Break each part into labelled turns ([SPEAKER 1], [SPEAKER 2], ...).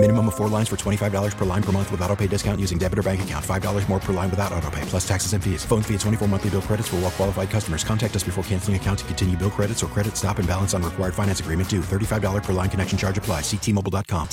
[SPEAKER 1] Minimum of four lines for $25 per line per month with auto pay discount using debit or bank account. $5 more per line without auto pay, plus taxes and fees. Phone fee at 24 monthly bill credits for all well qualified customers. Contact us before canceling account to continue bill credits or credit stop and balance on required finance agreement due. $35 per line connection charge apply. Ctmobile.com.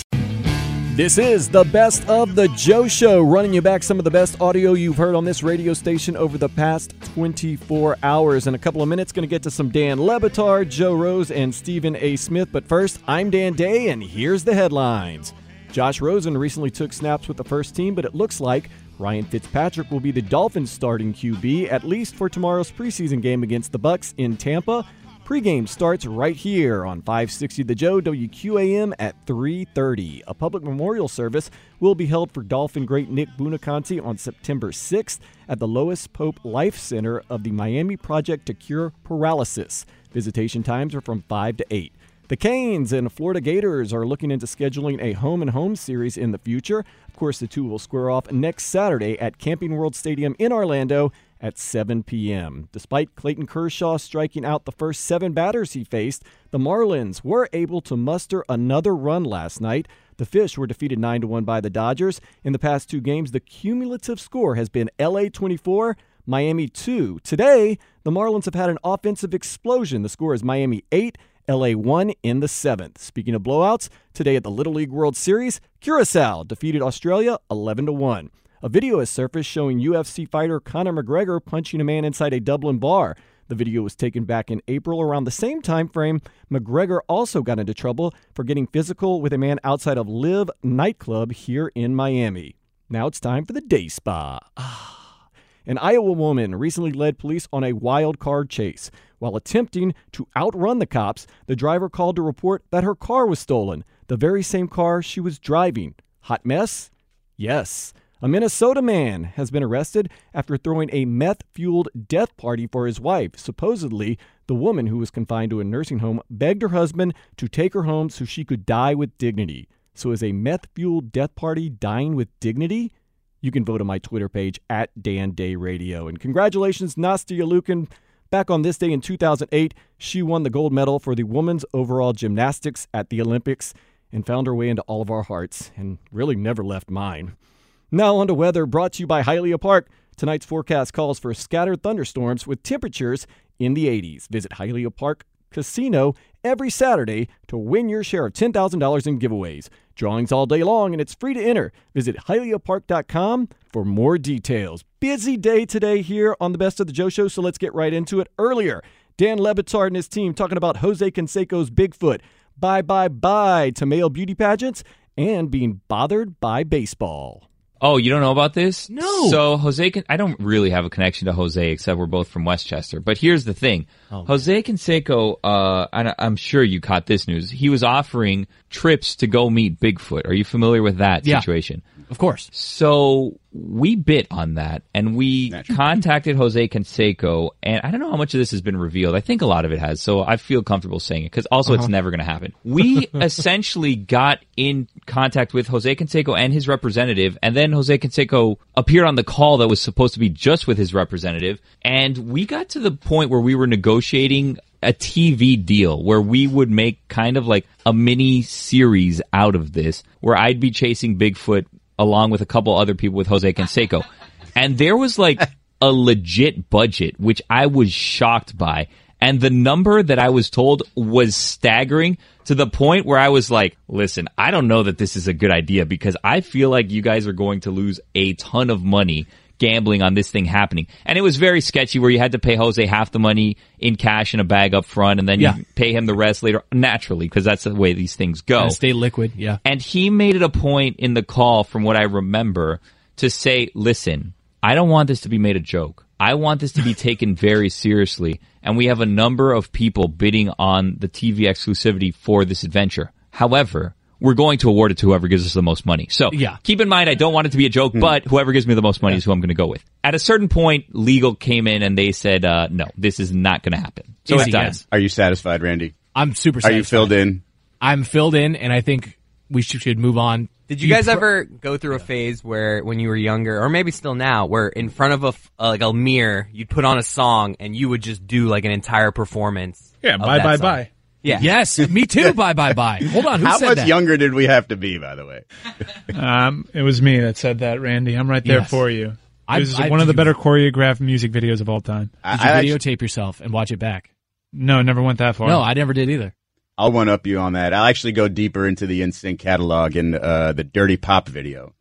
[SPEAKER 2] This is the best of the Joe Show, running you back some of the best audio you've heard on this radio station over the past 24 hours. In a couple of minutes, going to get to some Dan Le Batard, Joe Rose, and Stephen A. Smith. But first, I'm Dan Day, and here's the headlines. Josh Rosen recently took snaps with the first team, but it looks like Ryan Fitzpatrick will be the Dolphins' starting QB at least for tomorrow's preseason game against the Bucks in Tampa. Pregame starts right here on 560 The Joe WQAM at 3:30. A public memorial service will be held for Dolphin great Nick Buoniconti on September 6th at the Lois Pope Life Center of the Miami Project to Cure Paralysis. Visitation times are from 5 to 8. The Canes and Florida Gators are looking into scheduling a home and home series in the future. Of course, the two will square off next Saturday at Camping World Stadium in Orlando at 7 p.m. Despite Clayton Kershaw striking out the first seven batters he faced, the Marlins were able to muster another run last night. The Fish were defeated 9 1 by the Dodgers. In the past two games, the cumulative score has been LA 24, Miami 2. Today, the Marlins have had an offensive explosion. The score is Miami 8 LA won in the seventh. Speaking of blowouts, today at the Little League World Series, Curacao defeated Australia 11 1. A video has surfaced showing UFC fighter Conor McGregor punching a man inside a Dublin bar. The video was taken back in April around the same time frame. McGregor also got into trouble for getting physical with a man outside of Live nightclub here in Miami. Now it's time for the day spa. An Iowa woman recently led police on a wild card chase. While attempting to outrun the cops, the driver called to report that her car was stolen, the very same car she was driving. Hot mess? Yes. A Minnesota man has been arrested after throwing a meth fueled death party for his wife. Supposedly, the woman who was confined to a nursing home begged her husband to take her home so she could die with dignity. So, is a meth fueled death party dying with dignity? You can vote on my Twitter page at Dan Day Radio. And congratulations, Nastia Liukin. Back on this day in 2008, she won the gold medal for the women's overall gymnastics at the Olympics and found her way into all of our hearts and really never left mine. Now on to weather brought to you by Hialeah Park. Tonight's forecast calls for scattered thunderstorms with temperatures in the 80s. Visit Park Casino every Saturday to win your share of $10,000 in giveaways. Drawings all day long and it's free to enter. Visit HialeahPark.com for more details. Busy day today here on the Best of the Joe Show, so let's get right into it. Earlier, Dan Le Batard and his team talking about Jose Canseco's Bigfoot. Bye, bye, bye to male beauty pageants and being bothered by baseball.
[SPEAKER 3] Oh, you don't know about this?
[SPEAKER 2] No.
[SPEAKER 3] So Jose, Can- I don't really have a connection to Jose except we're both from Westchester. But here's the thing: Jose Canseco, uh, and I- I'm sure you caught this news. He was offering trips to go meet Bigfoot. Are you familiar with that
[SPEAKER 4] Yeah.
[SPEAKER 3] situation?
[SPEAKER 4] Of course.
[SPEAKER 3] So we bit on that and we contacted Jose Canseco and I don't know how much of this has been revealed. I think a lot of it has. So I feel comfortable saying it because also it's uh-huh. never going to happen. We essentially got in contact with Jose Canseco and his representative and then Jose Canseco appeared on the call that was supposed to be just with his representative and we got to the point where we were negotiating a TV deal where we would make kind of like a mini series out of this where I'd be chasing Bigfoot along with a couple other people with Jose Canseco. And there was like a legit budget, which I was shocked by. And the number that I was told was staggering to the point where I was like, listen, I don't know that this is a good idea because I feel like you guys are going to lose a ton of money gambling on this thing happening. And it was very sketchy where you had to pay Jose half the money in cash in a bag up front and then
[SPEAKER 4] Yeah.
[SPEAKER 3] you pay him the rest later naturally because that's the way these things go.
[SPEAKER 4] Stay liquid. Yeah.
[SPEAKER 3] And he made it a point in the call, from what I remember, to say, listen, I don't want this to be made a joke. I want this to be taken very seriously. And we have a number of people bidding on the TV exclusivity for this adventure. However, we're going to award it to whoever gives us the most money. So
[SPEAKER 4] Yeah.
[SPEAKER 3] keep in mind, I don't want it to be a joke, but whoever gives me the most money is who I'm going to go with. At a certain point, legal came in and they said, uh, no, this is not going to happen. So
[SPEAKER 4] Easy,
[SPEAKER 3] it's done.
[SPEAKER 4] yes.
[SPEAKER 5] Are you satisfied, Randy?
[SPEAKER 4] I'm super
[SPEAKER 5] Are you filled in?
[SPEAKER 4] I'm filled in, and I think we should move on.
[SPEAKER 5] Did you guys ever go through a phase where, when you were younger, or maybe still now, where in front of a f- uh, like a mirror, you'd put on a song and you would just do like an entire performance?
[SPEAKER 6] Yeah, bye bye
[SPEAKER 5] song?
[SPEAKER 6] bye.
[SPEAKER 5] Yeah.
[SPEAKER 4] Yes, me too. bye bye bye. Hold on, who
[SPEAKER 7] How
[SPEAKER 4] said
[SPEAKER 7] much
[SPEAKER 4] that?
[SPEAKER 7] younger did we have to be, by the way?
[SPEAKER 6] Um, it was me that said that, Randy. I'm right there
[SPEAKER 4] Yes.
[SPEAKER 6] for you.
[SPEAKER 4] I-
[SPEAKER 6] This is
[SPEAKER 4] I-
[SPEAKER 6] one of the better choreographed music videos of all time.
[SPEAKER 7] I,
[SPEAKER 4] Did you
[SPEAKER 7] I actually-
[SPEAKER 4] videotape yourself and watch it back?
[SPEAKER 6] No, never went that far.
[SPEAKER 4] No, I never did either.
[SPEAKER 7] I'll one up you on that. I'll actually go deeper into the NSYNC catalog in uh, the Dirty Pop video.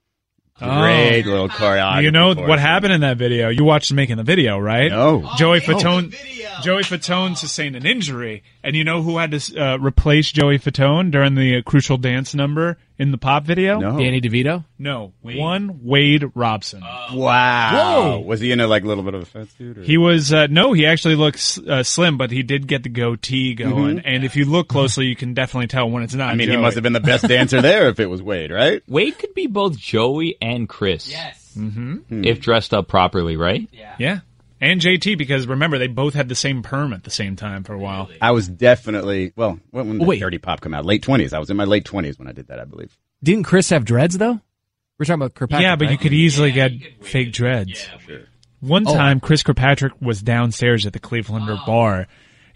[SPEAKER 6] Oh.
[SPEAKER 7] Great little choreography.
[SPEAKER 6] You know what
[SPEAKER 7] it.
[SPEAKER 6] happened in that video? You watched making the video, right?
[SPEAKER 7] No.
[SPEAKER 6] Joey Fatone. Joey Fatone sustained an injury, and you know who had to uh, replace Joey Fatone during the uh, crucial dance number in the pop video?
[SPEAKER 7] No.
[SPEAKER 4] Danny DeVito.
[SPEAKER 6] No, one Wade Robson.
[SPEAKER 7] Wow. Was he in a like little bit of a fat suit? Or?
[SPEAKER 6] He was uh, no, he actually looks uh, slim, but he did get the goatee going. And if you look closely, you can definitely tell when it's not.
[SPEAKER 7] Mm-hmm. I mean,
[SPEAKER 6] Joey.
[SPEAKER 7] he must have been the best dancer there if it was Wade, right?
[SPEAKER 3] Wade could be both Joey and Chris.
[SPEAKER 5] Yes.
[SPEAKER 6] Mm-hmm.
[SPEAKER 3] If dressed up properly, right?
[SPEAKER 6] Yeah, and JT because remember they both had the same perm at the same time for a while.
[SPEAKER 7] I was definitely well. When, when oh, did
[SPEAKER 4] Wait.
[SPEAKER 7] Dirty Pop come out? Late twenties. I was in my late twenties when I did that. I believe.
[SPEAKER 4] Didn't Chris have dreads though? We're talking about Kirkpatrick.
[SPEAKER 6] yeah, but you could easily get fake dreads. One
[SPEAKER 4] Oh.
[SPEAKER 6] time, Chris Kirkpatrick was downstairs at the Clevelander bar.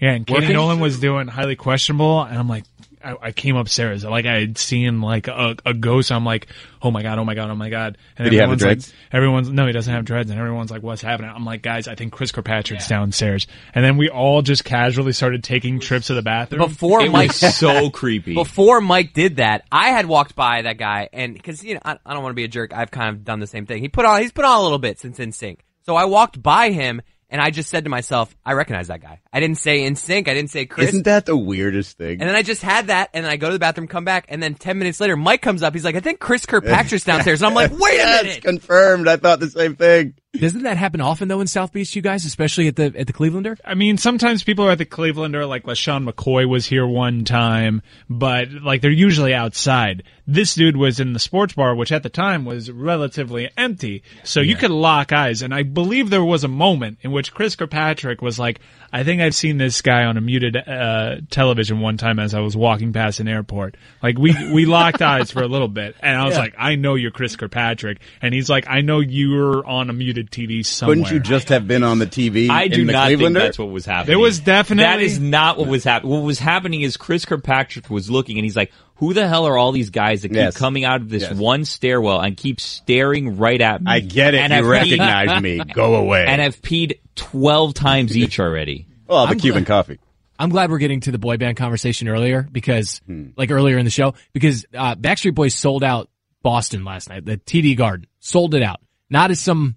[SPEAKER 6] Yeah, and Kenny
[SPEAKER 4] Working?
[SPEAKER 6] Nolan was doing highly questionable, and I'm like, I, I came upstairs, like I had seen like a, a ghost. I'm like, oh my god, oh my god, oh my god. And
[SPEAKER 7] Did he have the
[SPEAKER 6] everyone's
[SPEAKER 7] dreads?
[SPEAKER 6] Like, everyone's no, he doesn't have dreads, and everyone's like, what's happening? I'm like, guys, I think Chris Kirkpatrick's downstairs. And then we all just casually started taking trips to the bathroom.
[SPEAKER 5] Before
[SPEAKER 3] It
[SPEAKER 5] Mike,
[SPEAKER 3] was so creepy.
[SPEAKER 5] before Mike did that, I had walked by that guy, and because you know, I, I don't want to be a jerk, I've kind of done the same thing. He put on, he's put on a little bit since NSYNC, So I walked by him, and I just said to myself, I recognize that guy. I didn't say NSYNC. I didn't say Chris.
[SPEAKER 7] Isn't that the weirdest thing?
[SPEAKER 5] And then I just had that, and then I go to the bathroom, come back, and then ten minutes later, Mike comes up. He's like, "I think Chris Kirkpatrick's downstairs." And I'm like, "Wait a
[SPEAKER 7] yes,
[SPEAKER 5] minute!"
[SPEAKER 7] confirmed. I thought the same thing.
[SPEAKER 4] Doesn't that happen often though in South Beach, you guys, especially at the at the Clevelander?
[SPEAKER 6] I mean, sometimes people are at the Clevelander, like LeSean McCoy was here one time, but like they're usually outside. This dude was in the sports bar, which at the time was relatively empty. So you could lock eyes. And I believe there was a moment in which Chris Kirkpatrick was like, I think I've seen this guy on a muted uh, television one time as I was walking past an airport. Like we, we locked eyes for a little bit. And I was like, I know you're Chris Kirkpatrick. And he's like, I know you're on a muted TV somewhere.
[SPEAKER 7] Couldn't you just have been on the TV?
[SPEAKER 3] I do
[SPEAKER 7] in the
[SPEAKER 3] not think
[SPEAKER 7] Clevelander?
[SPEAKER 3] that's what was happening.
[SPEAKER 6] There was definitely-
[SPEAKER 3] that is not what was happening. What was happening is Chris Kirkpatrick was looking and he's like, "Who the hell are all these guys that keep
[SPEAKER 7] Yes.
[SPEAKER 3] coming out of this
[SPEAKER 7] Yes.
[SPEAKER 3] one stairwell and keep staring right at me?"
[SPEAKER 7] I get it.
[SPEAKER 3] And
[SPEAKER 7] you
[SPEAKER 3] have
[SPEAKER 7] recognize
[SPEAKER 3] peed-
[SPEAKER 7] me. Go away.
[SPEAKER 3] and I've peed twelve times each already.
[SPEAKER 7] well, the
[SPEAKER 4] I'm
[SPEAKER 7] Cuban
[SPEAKER 4] glad-
[SPEAKER 7] coffee.
[SPEAKER 4] I'm glad we're getting to the boy band conversation earlier because,
[SPEAKER 7] Hmm.
[SPEAKER 4] like earlier in the show, because uh, Backstreet Boys sold out Boston last night, the TD Garden sold it out, not as some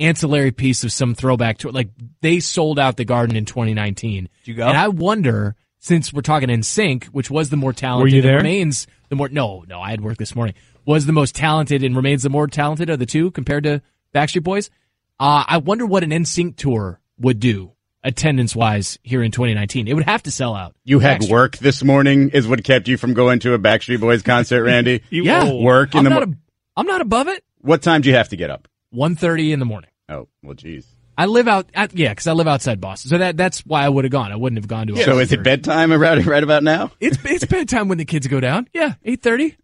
[SPEAKER 4] ancillary piece of some throwback tour. Like they sold out the Garden in 2019. Did
[SPEAKER 5] you go?
[SPEAKER 4] And I wonder, since we're talking NSYNC, which was the more talented, Were
[SPEAKER 6] you
[SPEAKER 4] and
[SPEAKER 6] there?
[SPEAKER 4] remains the more. No, no, I had work this morning. Was the most talented and remains the more talented of the two compared to Backstreet Boys. Uh, I wonder what an NSYNC tour would do attendance wise here in 2019. It would have to sell out.
[SPEAKER 7] You had
[SPEAKER 4] Backstreet-
[SPEAKER 7] work this morning is what kept you from going to a Backstreet Boys concert, Randy?
[SPEAKER 6] You
[SPEAKER 4] Yeah.
[SPEAKER 6] old.
[SPEAKER 7] work in
[SPEAKER 4] I'm
[SPEAKER 7] the
[SPEAKER 4] not,
[SPEAKER 7] mo-
[SPEAKER 4] ab- I'm not above it.
[SPEAKER 7] What time do you have to get up?
[SPEAKER 4] 1.30 in the morning.
[SPEAKER 7] Oh, well, geez.
[SPEAKER 4] I live out, at, yeah, because I live outside Boston, so that that's why I would have gone. I wouldn't have gone to. a
[SPEAKER 7] So is it
[SPEAKER 4] concert.
[SPEAKER 7] bedtime around right about now?
[SPEAKER 4] It's it's bedtime when the kids go down. Yeah, eight thirty.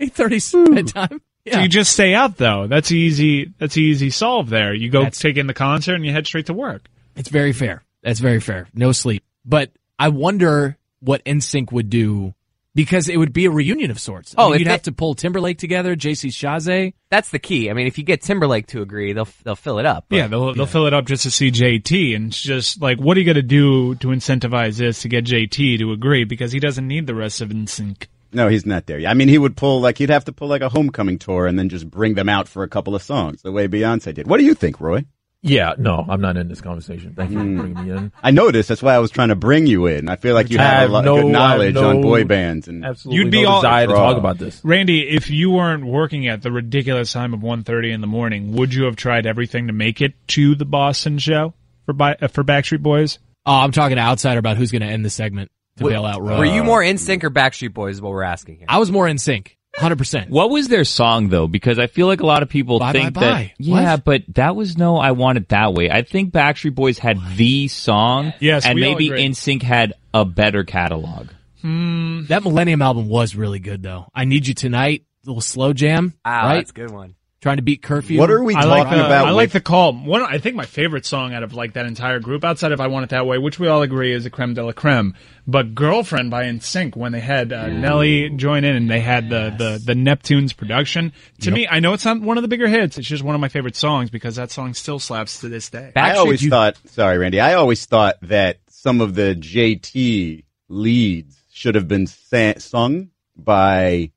[SPEAKER 4] Eight thirty bedtime.
[SPEAKER 6] So you just stay out though. That's easy. That's easy solve there. You go
[SPEAKER 4] That's-
[SPEAKER 6] take in the concert and you head straight to work.
[SPEAKER 4] it's very fair. That's very fair. No sleep, but I wonder what NSYNC would do because it would be a reunion of sorts. I
[SPEAKER 5] Oh,
[SPEAKER 4] mean, you'd
[SPEAKER 5] they-
[SPEAKER 4] have to pull Timberlake together, JC Chasez.
[SPEAKER 5] That's the key. I mean, if you get Timberlake to agree, they'll they'll fill it up. But-
[SPEAKER 6] yeah, they'll they'll fill it up just to see JT, and it's just like, what are you going to do to incentivize this to get JT to agree because he doesn't need the rest of NSYNC.
[SPEAKER 7] No, he's not there. yet. I mean, he would pull like he'd have to pull like a homecoming tour and then just bring them out for a couple of songs, the way Beyonce did. What do you think, Roy?
[SPEAKER 8] Yeah, no, I'm not in this conversation. Thank you for bringing me in.
[SPEAKER 7] I noticed. That's why I was trying to bring you in. I feel like you
[SPEAKER 8] I
[SPEAKER 7] have
[SPEAKER 8] have
[SPEAKER 7] a lot
[SPEAKER 8] no-
[SPEAKER 7] of good knowledge
[SPEAKER 8] no-
[SPEAKER 7] on boy bands and
[SPEAKER 8] Absolutely
[SPEAKER 6] You'd be
[SPEAKER 8] no
[SPEAKER 6] all-
[SPEAKER 8] desire to talk about this.
[SPEAKER 6] Randy, if you weren't working at the ridiculous time of 1.30 in the morning, would you have tried everything to make it to the Boston show for Bi- uh, for Backstreet Boys?
[SPEAKER 4] Oh, I'm talking to outsider about who's going to end the segment to bail out Roy.
[SPEAKER 5] Were you more NSYNC or Backstreet Boys? Is what we're asking here.
[SPEAKER 4] I was more NSYNC, hundred percent.
[SPEAKER 3] What was their song though? Because I feel like a lot of people
[SPEAKER 4] Bye,
[SPEAKER 3] think
[SPEAKER 4] bye,
[SPEAKER 3] that
[SPEAKER 4] bye.
[SPEAKER 3] yeah,
[SPEAKER 4] What?
[SPEAKER 3] but that was no I want it that way. I think Backstreet Boys had the song,
[SPEAKER 6] Yes,
[SPEAKER 3] and
[SPEAKER 6] we all
[SPEAKER 3] maybe
[SPEAKER 6] agree.
[SPEAKER 3] NSYNC had a better catalog.
[SPEAKER 6] Hmm.
[SPEAKER 4] That Millennium album was really good though. I Need You Tonight, little slow jam.
[SPEAKER 5] Wow,
[SPEAKER 4] right?
[SPEAKER 5] that's a good one.
[SPEAKER 4] Trying to beat curfew.
[SPEAKER 7] What are we
[SPEAKER 6] I like
[SPEAKER 7] talking
[SPEAKER 6] the,
[SPEAKER 7] about?
[SPEAKER 6] I like
[SPEAKER 7] with-
[SPEAKER 6] the call. One, I think my favorite song out of like that entire group, outside of "I Want It That Way," which we all agree is a creme de la creme, but "Girlfriend" by NSYNC when they had uh, Nelly join in and they had the the, the Neptunes production. To me, I know it's not one of the bigger hits. It's just one of my favorite songs because that song still slaps to this day.
[SPEAKER 7] I
[SPEAKER 5] Backstreet,
[SPEAKER 7] always
[SPEAKER 5] you-
[SPEAKER 7] thought, sorry, Randy, I always thought that some of the JT leads should have been sa- sung by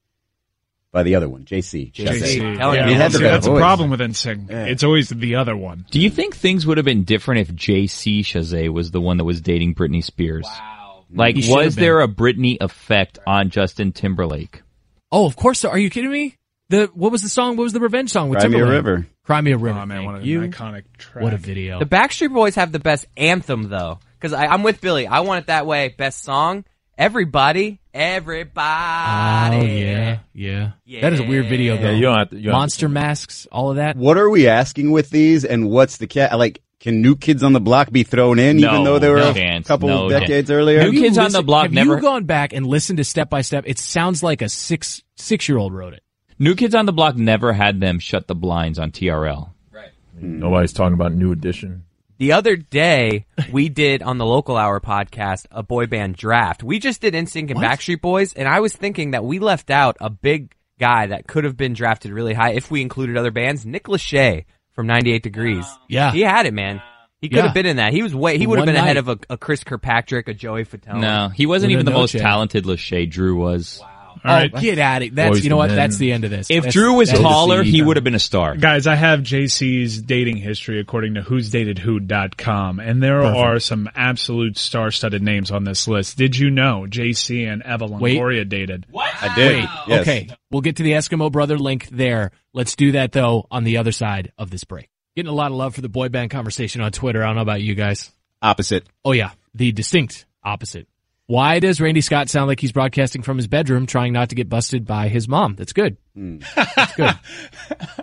[SPEAKER 7] by the other one, JC.
[SPEAKER 5] JC. Telling
[SPEAKER 6] Yeah,
[SPEAKER 5] you,
[SPEAKER 7] He had
[SPEAKER 6] see,
[SPEAKER 7] the better
[SPEAKER 6] that's a problem with NSYNC. It's always the other one.
[SPEAKER 3] Do you think things would have been different if JC Chasez was the one that was dating Britney Spears? Wow. Like,
[SPEAKER 4] He
[SPEAKER 3] was there a Britney effect on Justin Timberlake?
[SPEAKER 4] Oh, of course. Are you kidding me? The what was the song? What was the revenge song with
[SPEAKER 7] Cry Me a River.
[SPEAKER 4] Cry Me a River.
[SPEAKER 6] Oh man,
[SPEAKER 4] Thank
[SPEAKER 6] what an
[SPEAKER 4] you.
[SPEAKER 6] iconic track.
[SPEAKER 4] What a video.
[SPEAKER 5] The Backstreet Boys have the best anthem though, because I'm with Billy. I want it that way. Best song. Everybody, everybody.
[SPEAKER 4] Oh yeah, yeah, That is a weird video though.
[SPEAKER 8] Yeah, you don't have to. You don't have
[SPEAKER 4] Monster masks, all of that.
[SPEAKER 7] What are we asking with these, and what's the cat? Like, can New Kids on the Block be thrown in,
[SPEAKER 3] No,
[SPEAKER 7] even though they were
[SPEAKER 3] no
[SPEAKER 7] a
[SPEAKER 3] chance,
[SPEAKER 7] couple
[SPEAKER 3] no
[SPEAKER 7] decades
[SPEAKER 3] chance.
[SPEAKER 7] earlier?
[SPEAKER 3] New
[SPEAKER 4] you
[SPEAKER 3] Kids on the
[SPEAKER 4] listened-
[SPEAKER 3] Block
[SPEAKER 4] Have
[SPEAKER 3] never-
[SPEAKER 4] you gone back and listened to Step by Step? It sounds like a six six year old wrote it.
[SPEAKER 3] New Kids on the Block never had them shut the blinds on TRL.
[SPEAKER 8] to- Nobody's talking about New Edition.
[SPEAKER 5] The other day, we did on the Local Hour podcast a boy band draft. We just did NSYNC and
[SPEAKER 4] What?
[SPEAKER 5] Backstreet Boys, and I was thinking that we left out a big guy that could have been drafted really high if we included other bands. Nick Lachey from 98 Degrees.
[SPEAKER 4] Yeah.
[SPEAKER 5] He had it, man. He could
[SPEAKER 4] Yeah.
[SPEAKER 5] have been in that. He was way, he would have
[SPEAKER 4] One
[SPEAKER 5] been ahead of a, a Chris Kirkpatrick, a Joey Fatone.
[SPEAKER 3] No, he wasn't
[SPEAKER 4] With
[SPEAKER 3] even
[SPEAKER 4] a
[SPEAKER 3] the most
[SPEAKER 4] no-check.
[SPEAKER 3] talented Lachey. Drew was.
[SPEAKER 6] All
[SPEAKER 4] oh,
[SPEAKER 6] right.
[SPEAKER 4] get at it. That's
[SPEAKER 8] Boys
[SPEAKER 4] you know what?
[SPEAKER 8] Men.
[SPEAKER 4] That's the end of this.
[SPEAKER 3] If
[SPEAKER 4] That's-
[SPEAKER 3] Drew was taller, he would have been a star.
[SPEAKER 6] Guys, I have JC's dating history according to who'sdatedwho.com, and there are some absolute star-studded names on this list. Did you know JC and Eva
[SPEAKER 4] Wait.
[SPEAKER 6] Longoria dated?
[SPEAKER 7] I did.
[SPEAKER 4] Wait,
[SPEAKER 7] Yes.
[SPEAKER 4] okay. We'll get to the Eskimo brother link there. Let's do that though on the other side of this break. Getting a lot of love for the boy band conversation on Twitter. I don't know about you guys.
[SPEAKER 7] Opposite.
[SPEAKER 4] Oh yeah, the distinct opposite. Why does Randy Scott sound like he's broadcasting from his bedroom, trying not to get busted by his mom? That's good. Hmm. That's good.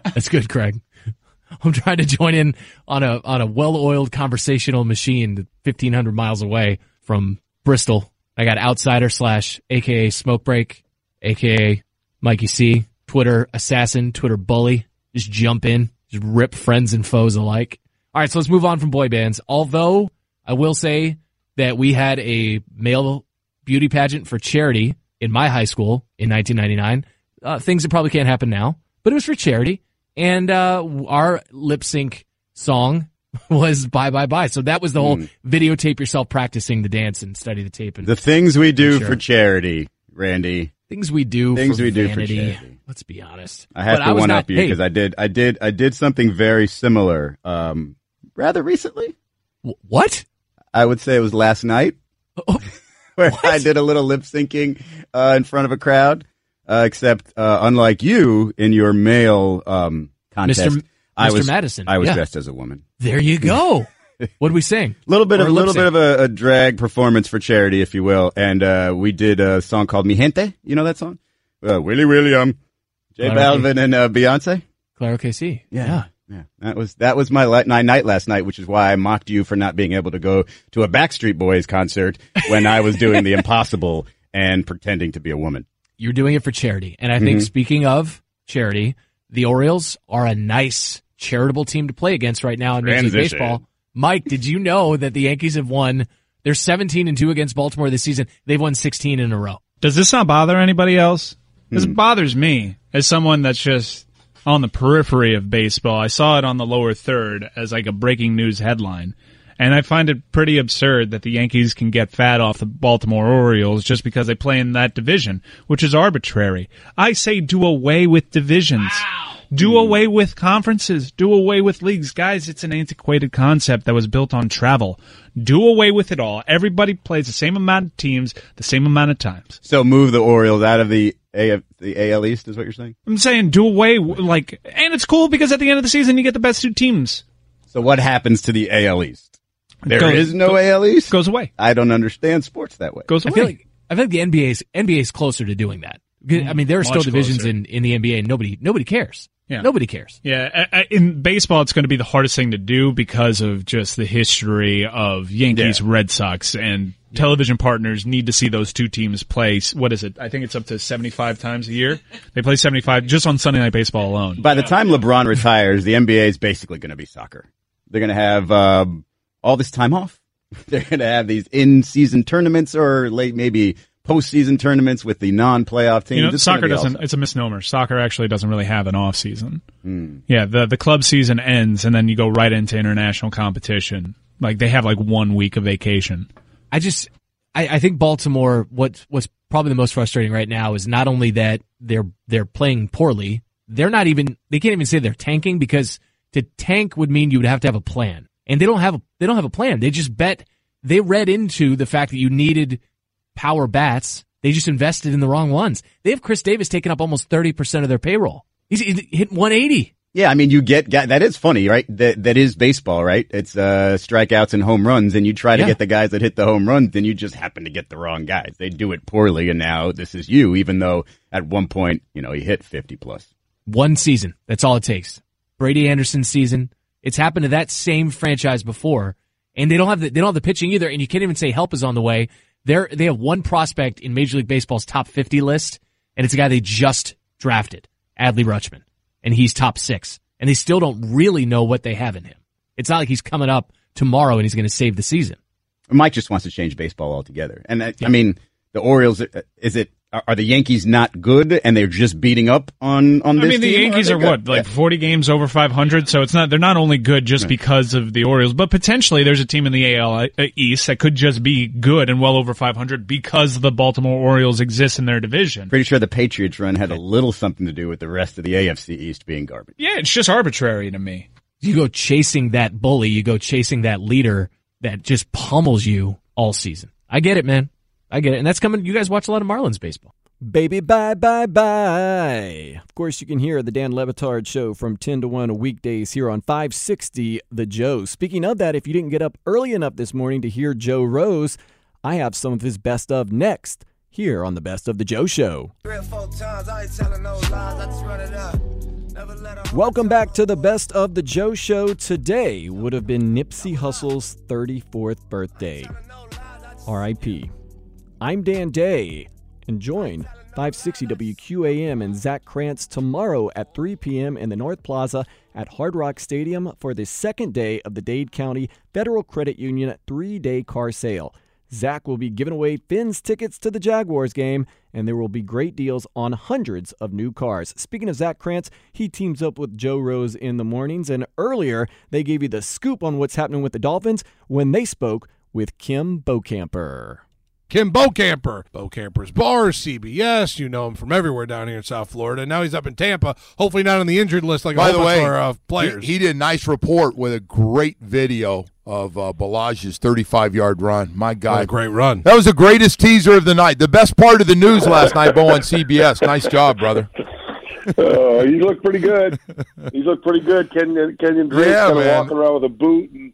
[SPEAKER 4] That's good, Craig. I'm trying to join in on a on a well-oiled conversational machine, 1,500 miles away from Bristol. I got outsider slash AKA smoke break, AKA Mikey C, Twitter assassin, Twitter bully. Just jump in, just rip friends and foes alike. All right, so let's move on from boy bands. Although I will say that we had a male beauty pageant for charity in my high school in 1999. Uh, things that probably can't happen now, but it was for charity. And uh, our lip sync song was "Bye Bye Bye." So that was the whole videotape yourself practicing the dance and study the tape and
[SPEAKER 7] The things we do
[SPEAKER 4] Sure.
[SPEAKER 7] for charity, Randy.
[SPEAKER 4] things we do.
[SPEAKER 7] Things
[SPEAKER 4] for
[SPEAKER 7] we do for charity.
[SPEAKER 4] Let's be honest.
[SPEAKER 7] I have
[SPEAKER 4] But
[SPEAKER 7] to one up you
[SPEAKER 4] hey,
[SPEAKER 7] because I did, I did, I did something very similar, um, rather recently.
[SPEAKER 4] wh- what?
[SPEAKER 7] I would say it was last night,
[SPEAKER 4] Oh,
[SPEAKER 7] where I did a little lip syncing uh, in front of a crowd. Uh, except, uh, unlike you in your male um, contest,
[SPEAKER 4] Mr.
[SPEAKER 7] I
[SPEAKER 4] Mr.
[SPEAKER 7] was
[SPEAKER 4] Madison,
[SPEAKER 7] I was
[SPEAKER 4] yeah.
[SPEAKER 7] dressed as a woman.
[SPEAKER 4] There you go. what did we sing?
[SPEAKER 7] little bit
[SPEAKER 4] Or
[SPEAKER 7] of a little bit of a, a drag performance for charity, if you will, and uh, we did a song called "Mi Gente." You know that song? Uh, Willy William, J Balvin, and uh, Beyonce.
[SPEAKER 4] Claro KC.
[SPEAKER 7] Yeah. Yeah, that was that was my la- my night last night, which is why I mocked you for not being able to go to a Backstreet Boys concert when I was doing the impossible and pretending to be a woman.
[SPEAKER 4] You're doing it for charity. And I think
[SPEAKER 7] Mhm.
[SPEAKER 4] speaking of charity, the Orioles are a nice charitable team to play against right now in Major League Baseball. Mike, did you know that the Yankees have won? They're 17 and 2 against Baltimore this season. They've won 16 in a row.
[SPEAKER 6] Does this not bother anybody else? This
[SPEAKER 7] Hmm.
[SPEAKER 6] bothers me as someone that's just on the periphery of baseball. I saw it on the lower third as like a breaking news headline. And I find it pretty absurd that the Yankees can get fat off the Baltimore Orioles just because they play in that division, which is arbitrary. I say do away with divisions. Do hmm. away with conferences. Do away with leagues. Guys, it's an antiquated concept that was built on travel. Do away with it all. Everybody plays the same amount of teams, the same amount of times.
[SPEAKER 7] So move the Orioles out of the AF, the AL East, is what you're saying.
[SPEAKER 6] I'm saying do away, like, and it's cool because at the end of the season you get the best two teams.
[SPEAKER 7] So what happens to the AL East? There is
[SPEAKER 6] Goes-
[SPEAKER 7] no
[SPEAKER 6] go-
[SPEAKER 7] AL East.
[SPEAKER 6] Goes away.
[SPEAKER 7] I don't understand sports that way.
[SPEAKER 6] Goes
[SPEAKER 4] I
[SPEAKER 6] away.
[SPEAKER 4] feel like I feel like the NBA is NBA is closer to doing that. I hmm. mean, there are still divisions
[SPEAKER 6] closer.
[SPEAKER 4] in, in the NBA and nobody nobody cares.
[SPEAKER 6] Yeah.
[SPEAKER 4] Nobody cares.
[SPEAKER 6] Yeah, in baseball, it's going to be the hardest thing to do because of just the history of Yankees, Red Sox, and television partners need to see those two teams play. What is it? I think it's up to seventy-five times a year. They play seventy-five just on Sunday Night Baseball alone.
[SPEAKER 7] By the time LeBron retires, the NBA is basically going to be soccer. They're going to have um, all this time off. They're going to have these in-season tournaments or late maybe postseason tournaments with the non-playoff teams.
[SPEAKER 6] You know, soccer doesn't. It's a misnomer. Soccer actually doesn't really have an off season.
[SPEAKER 7] Hmm.
[SPEAKER 6] Yeah, the the club season ends and then you go right into international competition. Like they have like one week of vacation.
[SPEAKER 4] I just, I, I think Baltimore. What what's probably the most frustrating right now is not only that they're they're playing poorly. They're not even. They can't even say they're tanking because to tank would mean you would have to have a plan, and they don't have a they don't have a plan. They just bet. They read into the fact that you needed power bats. They just invested in the wrong ones. They have Chris Davis taking up almost thirty percent of their payroll. He's he hit one eighty.
[SPEAKER 7] Yeah, I mean, you get that is funny, right? That that is baseball, right? It's uh, strikeouts and home runs, and you try to
[SPEAKER 4] Yeah.
[SPEAKER 7] get the guys that hit the home runs, then you just happen to get the wrong guys. They do it poorly, and now this is you, even though at one point, you know, he hit fifty plus.
[SPEAKER 4] One season. That's all it takes. Brady Anderson season. It's happened to that same franchise before, and they don't have the they don't have the pitching either. And you can't even say help is on the way. They're they have one prospect in Major League Baseball's top fifty list, and it's a guy they just drafted, Adley Rutschman, and he's top six. And they still don't really know what they have in him. It's not like he's coming up tomorrow and he's going to save the season.
[SPEAKER 7] Mike just wants to change baseball altogether, and I, I mean, the Orioles. uh, Is it are are the Yankees not good, and they're just beating up on on this?
[SPEAKER 6] I
[SPEAKER 7] this
[SPEAKER 6] mean, the
[SPEAKER 7] team, or
[SPEAKER 6] Yankees
[SPEAKER 7] they
[SPEAKER 6] are what like forty games over five hundred, so it's not they're not only good just because of the Orioles, but potentially there's a team in the AL uh, East that could just be good and well over five hundred because the Baltimore Orioles exist in their division.
[SPEAKER 7] Pretty sure the Patriots run had a little something to do with the rest of the AFC East being garbage.
[SPEAKER 6] Yeah, it's just arbitrary to me.
[SPEAKER 4] You go chasing that bully, you go chasing that leader that just pummels you all season. I get it, man. I get it. And that's coming. You guys watch a lot of Marlins baseball.
[SPEAKER 2] Baby, bye, bye, bye. Of course, you can hear the Dan Le Batard show from 10 to 1 weekdays here on 560 The Joe. Speaking of that, if you didn't get up early enough this morning to hear Joe Rose, I have some of his best of next here on the Best of the Joe Show. Welcome back to the Best of the Joe Show. Today would have been Nipsey Hussle's 34th birthday. RIP. I'm Dan Day, and join 560 WQAM and Zach Krantz tomorrow at 3 p.m. in the North Plaza at Hard Rock Stadium for the second day of the Dade County Federal Credit Union three day car sale. Zach will be giving away Fins tickets to the Jaguars game, and there will be great deals on hundreds of new cars. Speaking of Zach Krantz, he teams up with Joe Rose in the mornings, and earlier they gave you the scoop on what's happening with the Dolphins when they spoke with Kim Bokamper.
[SPEAKER 9] Kim Bokamper, Bokamper's Bar, CBS. You know him from everywhere down here in South Florida. Now he's up in Tampa. Hopefully not on the injured list like
[SPEAKER 10] By
[SPEAKER 9] a
[SPEAKER 10] the
[SPEAKER 9] whole bunch
[SPEAKER 10] way,
[SPEAKER 9] of our uh,
[SPEAKER 10] he,
[SPEAKER 9] players.
[SPEAKER 10] he did a nice report with a great video of uh, Ballage's 35 yard run. My God.
[SPEAKER 9] What a great run.
[SPEAKER 10] That was the greatest teaser of the night. The best part of the news last night, Bo, on CBS. Nice job, brother.
[SPEAKER 11] uh, he looked pretty good. He looked pretty good. Kenyon Kenyon Drake's
[SPEAKER 10] Yeah,
[SPEAKER 11] kind of
[SPEAKER 10] man.
[SPEAKER 11] walking around with a boot, and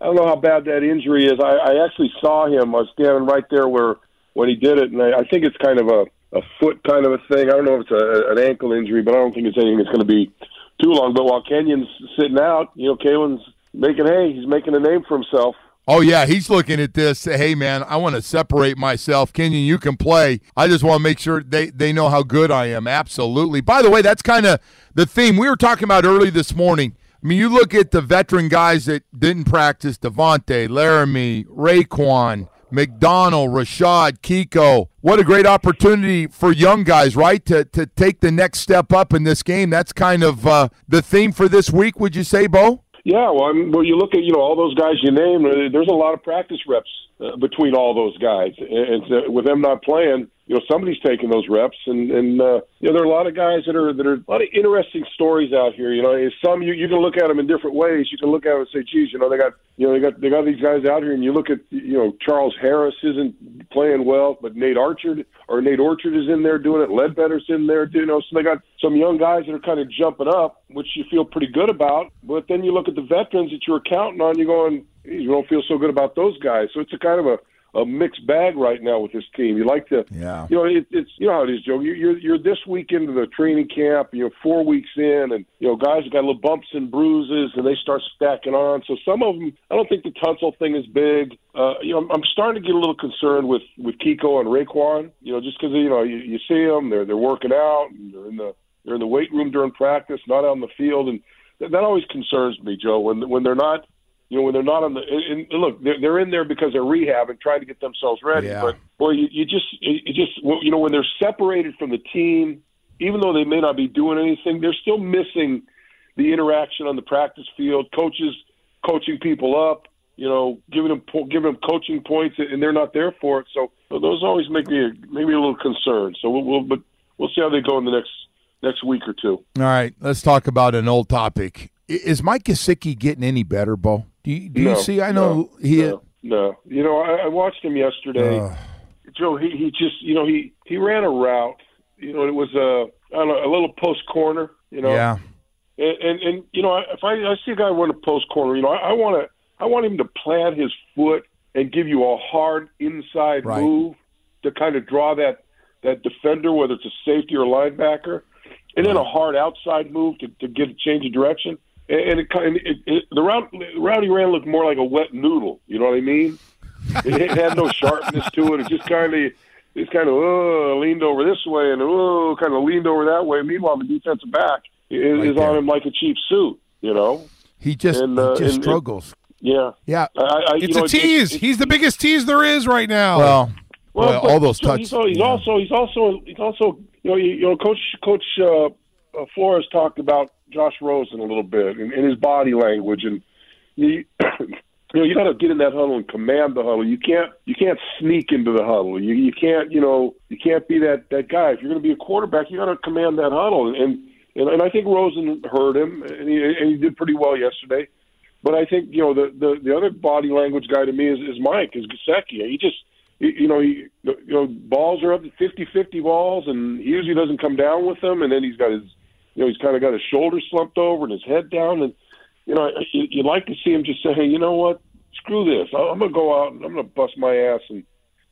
[SPEAKER 11] I don't know how bad that injury is. I, I actually saw him. I was standing right there where when he did it, and I, I think it's kind of a a foot kind of a thing. I don't know if it's a, an ankle injury, but I don't think it's anything that's going to be too long. But while Kenyon's sitting out, you know, Kalen's making hay. He's making a name for himself.
[SPEAKER 10] Oh yeah, he's looking at this. Hey man, I want to separate myself. Kenyon, you can play. I just want to make sure they they know how good I am. Absolutely. By the way, that's kind of the theme we were talking about early this morning. I mean, you look at the veteran guys that didn't practice: Devontae, Laramie, Raekwon, McDonald, Rashad, Kiko. What a great opportunity for young guys, right? To to take the next step up in this game. That's kind of uh, the theme for this week. Would you say, Bo?
[SPEAKER 11] Yeah, well, I mean, well, you look at you know all those guys you named. uh, There's a lot of practice reps uh, between all those guys, and and, with them not playing, you know somebody's taking those reps, and and uh, you know there are a lot of guys that are that are a lot of interesting stories out here. You know, some you you can look at them in different ways. You can look at them and say, geez, you know they got you know they got they got these guys out here, and you look at you know Charles Harris isn't playing well, but Nate Archard or Nate Orchard is in there doing it. Ledbetter's in there, you know. So they got some young guys that are kind of jumping up, which you feel pretty good about. But then you look at the veterans that you were counting on, you're going, you don't feel so good about those guys. So it's a kind of a a mixed bag right now with this team. You like to,
[SPEAKER 10] yeah.
[SPEAKER 11] you know, it, it's you know how it is, Joe. You're, you're you're this week into the training camp, you know, four weeks in, and you know, guys have got little bumps and bruises, and they start stacking on. So some of them, I don't think the Tunsil thing is big. Uh, you know, I'm, I'm starting to get a little concerned with with Kiko and Raekwon. You know, just because you know you, you see them, they're they're working out, and they're in the they're in the weight room during practice, not out on the field, and that, that always concerns me, Joe. When when they're not you know, when they're not on the and, and look, they're, they're in there because they're rehabbing, trying to get themselves ready.
[SPEAKER 10] Yeah.
[SPEAKER 11] But boy, you, you just you just you know when they're separated from the team, even though they may not be doing anything, they're still missing the interaction on the practice field. Coaches coaching people up, you know, giving them giving them coaching points, and they're not there for it. So those always make me a, maybe a little concerned. So we'll, we'll but we'll see how they go in the next next week or two.
[SPEAKER 10] All right, let's talk about an old topic. Is Mike Gesicki getting any better, Bo? Do you, do
[SPEAKER 11] no,
[SPEAKER 10] you see? I know
[SPEAKER 11] no,
[SPEAKER 10] he.
[SPEAKER 11] No, no. you know, I, I watched him yesterday.
[SPEAKER 10] Uh.
[SPEAKER 11] Joe, he he just you know he he ran a route. You know, it was a I don't know a little post corner. You know,
[SPEAKER 10] Yeah.
[SPEAKER 11] and and, and you know if I, I see a guy run a post corner, you know, I, I want to I want him to plant his foot and give you a hard inside
[SPEAKER 10] Right.
[SPEAKER 11] move to kind of draw that that defender, whether it's a safety or linebacker, and then a hard outside move to, to get a change of direction. And, and it, kind it, it, the route the route ran looked more like a wet noodle. You know what I mean? It, it had no sharpness to it. It just kind of it's kind of oh, leaned over this way and oh, kind of leaned over that way. Meanwhile, the defensive back is,
[SPEAKER 10] Right
[SPEAKER 11] is on him like a cheap suit. You know,
[SPEAKER 10] He just
[SPEAKER 11] And, uh,
[SPEAKER 10] he just
[SPEAKER 11] and-
[SPEAKER 10] struggles.
[SPEAKER 11] yeah,
[SPEAKER 10] Yeah.
[SPEAKER 11] I, I,
[SPEAKER 9] It's
[SPEAKER 11] know,
[SPEAKER 9] a tease.
[SPEAKER 11] it-
[SPEAKER 9] He's the biggest tease there is right now.
[SPEAKER 10] Well,
[SPEAKER 11] Well,
[SPEAKER 10] well, all those
[SPEAKER 11] so
[SPEAKER 10] touch.
[SPEAKER 11] He's, al- he's also he's also he's also you know you, you know Coach Coach uh, uh, Flores talked about Josh Rosen a little bit and, and his body language and you you know you got to get in that huddle and command the huddle. You can't you can't sneak into the huddle. You you can't you know you can't be that that guy. If you're going to be a quarterback, you got to command that huddle and. and and, I think Rosen heard him, and he, and he did pretty well yesterday. But I think you know the the, the other body language guy to me is, is Mike is Gesicki. He just you know he you know balls are up to 50-50 balls, and he usually doesn't come down with them. And then he's got his you know he's kind of got his shoulders slumped over and his head down, and you know you, you'd like to see him just say, hey, you know what, screw this, I'm going to go out and I'm going to bust my ass. And,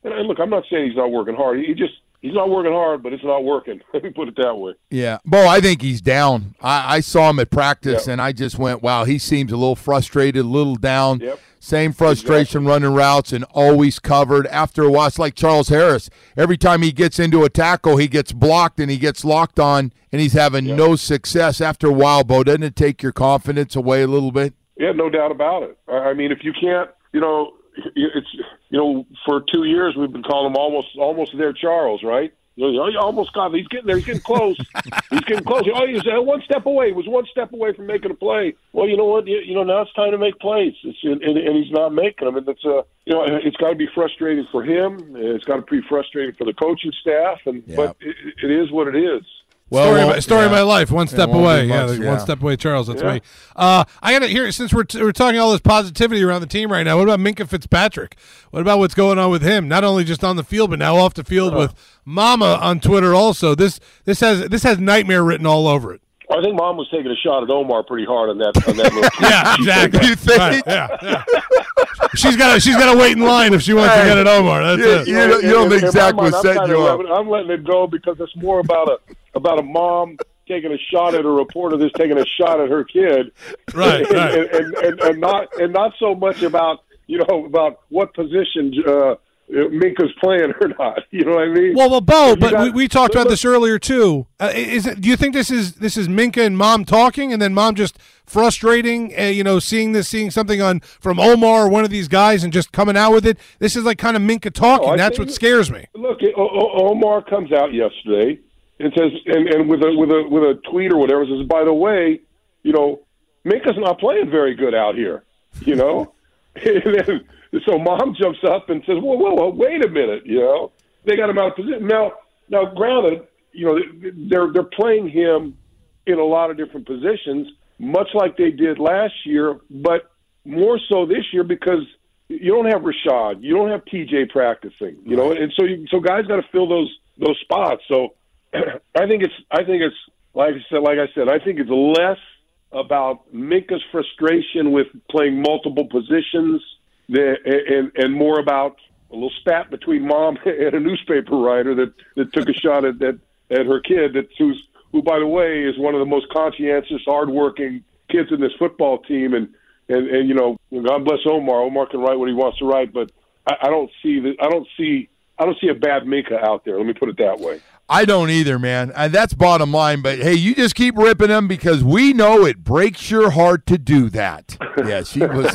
[SPEAKER 11] and and look, I'm not saying he's not working hard. He just he's not working hard, but it's not working. Let me put it that way.
[SPEAKER 10] Yeah, Bo, I think he's down. I, I saw him at practice, and I just went, "Wow, he seems a little frustrated, a little down."
[SPEAKER 11] Yep.
[SPEAKER 10] Same frustration running routes and always covered. After a while, it's like Charles Harris. Every time he gets into a tackle, he gets blocked and he gets locked on, and he's having no success. After a while, Bo, doesn't it take your confidence away a little bit?
[SPEAKER 11] Yeah, no doubt about it. I I mean, if you can't, you know, it's you know, for two years we've been calling him almost almost there, Charles, right? You know, you almost got. He's getting there. He's getting close. he's getting close. Oh, he was uh, one step away. He was one step away from making a play. Well, you know what? You, you know now it's time to make plays, it's, and, and, he's not making them. And it's uh, you know, it's got to be frustrating for him. It's got to be frustrating for the coaching staff. And but it, it is what it is.
[SPEAKER 9] Story, of, my- story of my life, one step away. yeah,
[SPEAKER 10] much,
[SPEAKER 9] the
[SPEAKER 10] yeah.
[SPEAKER 9] one step away, Charles. That's
[SPEAKER 11] Yeah.
[SPEAKER 9] me. Uh, I got to hear since we're we're talking all this positivity around the team right now. What about Minkah Fitzpatrick? What about what's going on with him? Not only just on the field, but now off the field with Mama on Twitter. Also, this this has this has nightmare written all over it.
[SPEAKER 11] I think Mom was taking a shot at Omar pretty hard on that on that little.
[SPEAKER 9] Yeah, exactly.
[SPEAKER 10] You think?
[SPEAKER 9] Right, yeah, yeah. she's got she's got to wait in line if she wants to get it Omar. That's
[SPEAKER 10] Yeah,
[SPEAKER 9] it.
[SPEAKER 10] you don't- you don't
[SPEAKER 11] In-
[SPEAKER 10] think
[SPEAKER 11] in my
[SPEAKER 10] Zach
[SPEAKER 11] mind,
[SPEAKER 10] was setting you up?
[SPEAKER 11] I'm letting it go because it's more about a about a mom taking a shot at a reporter that's taking a shot at her kid,
[SPEAKER 9] Right,
[SPEAKER 11] and,
[SPEAKER 9] right.
[SPEAKER 11] And, and, and not and not so much about you know about what position uh, Minkah's playing or not. You know what I mean?
[SPEAKER 9] Well, well, Bo, but
[SPEAKER 11] got-
[SPEAKER 9] we, we talked about this earlier too. Uh, is it, do you think this is this is Minkah and Mom talking, and then Mom just frustrating? Uh, you know, seeing this, seeing something on from Omar or one of these guys, and just coming out with it. This is like kind of Minkah talking.
[SPEAKER 11] I
[SPEAKER 9] That's
[SPEAKER 11] think-
[SPEAKER 9] what scares me.
[SPEAKER 11] Look, o- o- Omar comes out yesterday and says, and, and with a with a with a tweet or whatever says, by the way, you know, Minkah's not playing very good out here. You know, and then, so mom jumps up and says, whoa, whoa, whoa, wait a minute. You know, they got him out of position now. Now, granted, you know, they're they're playing him in a lot of different positions, much like they did last year, but more so this year because you don't have Rashad, you don't have TJ practicing, you know, and so you, so guys got to fill those those spots. So I think it's I think it's like I said, like I said, I think it's less about Minkah's frustration with playing multiple positions than, and and more about a little spat between mom and a newspaper writer that that took a shot at at, at her kid that who's who by the way is one of the most conscientious, hardworking kids in this football team and and and you know God bless Omar. Omar can write what he wants to write, but I, I don't see the I don't see I don't see a bad Minkah out there. Let me put it that way.
[SPEAKER 10] I don't either, man. And that's bottom line. But hey, you just keep ripping them because we know it breaks your heart to do that. Yeah, she was.